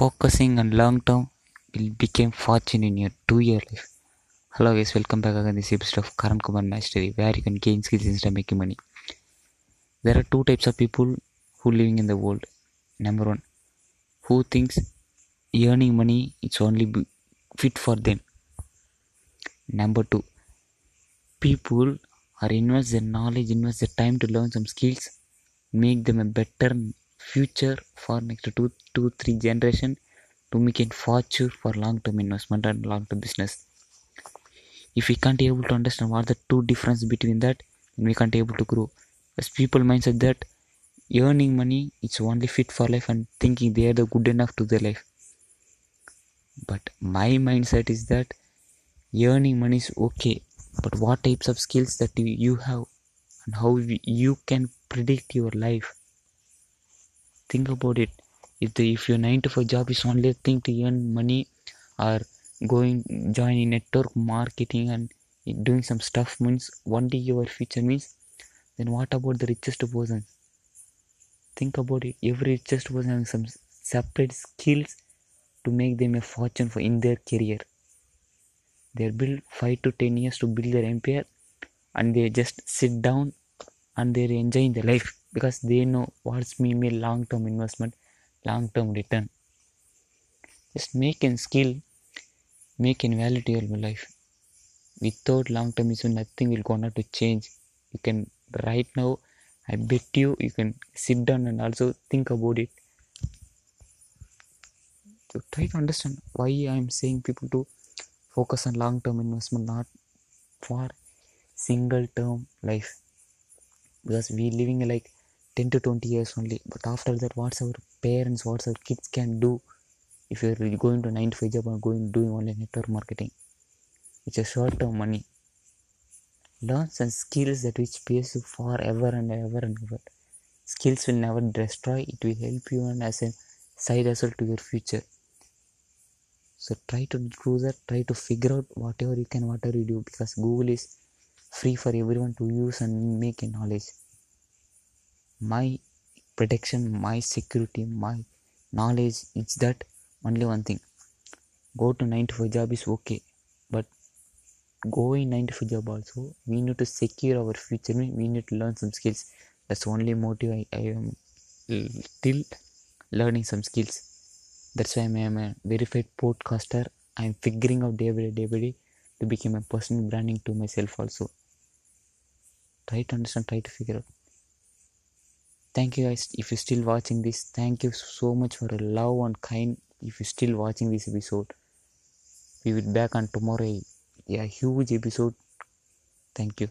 focusing on long term will become fortune in your two year life. Hello guys, welcome back again this episode of Karan Kumar Mastery where you can gain skills instead of making money. There are two types of people who living in the world. Number one, who thinks earning money is only fit for them. Number two, people are invest their knowledge, invest their time to learn some skills, make them a better future for next two, two, three generation to make a fortune for long-term investment and long-term business. If we can't able to understand what the two difference between that, then we can't able to grow. As people mindset that earning money is only fit for life and thinking they are the good enough to their life. But my mindset is that earning money is okay, but what types of skills that you, have and how you can predict your life. Think about it. If the if your nine to five job is only a thing to earn money or going joining network marketing and doing some stuff means one day your future means then what about the richest person? Think about it. Every richest person has some separate skills to make them a fortune for in their career. They build five to ten years to build their empire and they just sit down and they're enjoying their life because they know what's mean a long term investment long term return. Just make a skill make to your life. Without long term issue nothing will gonna to change. You can right now i bet you you can sit down and also think about it. So try to understand why i am saying people to focus on long term investment not for single term life. Because we living like 10 to 20 years only. But after that what's our parents what's our kids can do if you're going to 9 to 5 job or going doing only network marketing? It's a short term money. Learn some skills that which pays you forever and ever and ever. Skills will never destroy. It will help you and as a side hustle to your future. So try to do that. Try to figure out whatever you can whatever you do. Because google is free for everyone to use and make a knowledge my protection my security my knowledge. It's that only one thing. Go to 9 to 5 job is okay but going 9 to 5 job also we need to secure our future. We need to learn some skills. That's only motive i, I am still learning some skills. That's why i'm a verified podcaster. I'm figuring out day by day day by day to become a personal branding to myself also. Try to understand try to figure out thank you guys if you're still watching this. Thank you so much for a love and kind if you're still watching this episode. We will be back on tomorrow. A huge episode. Thank you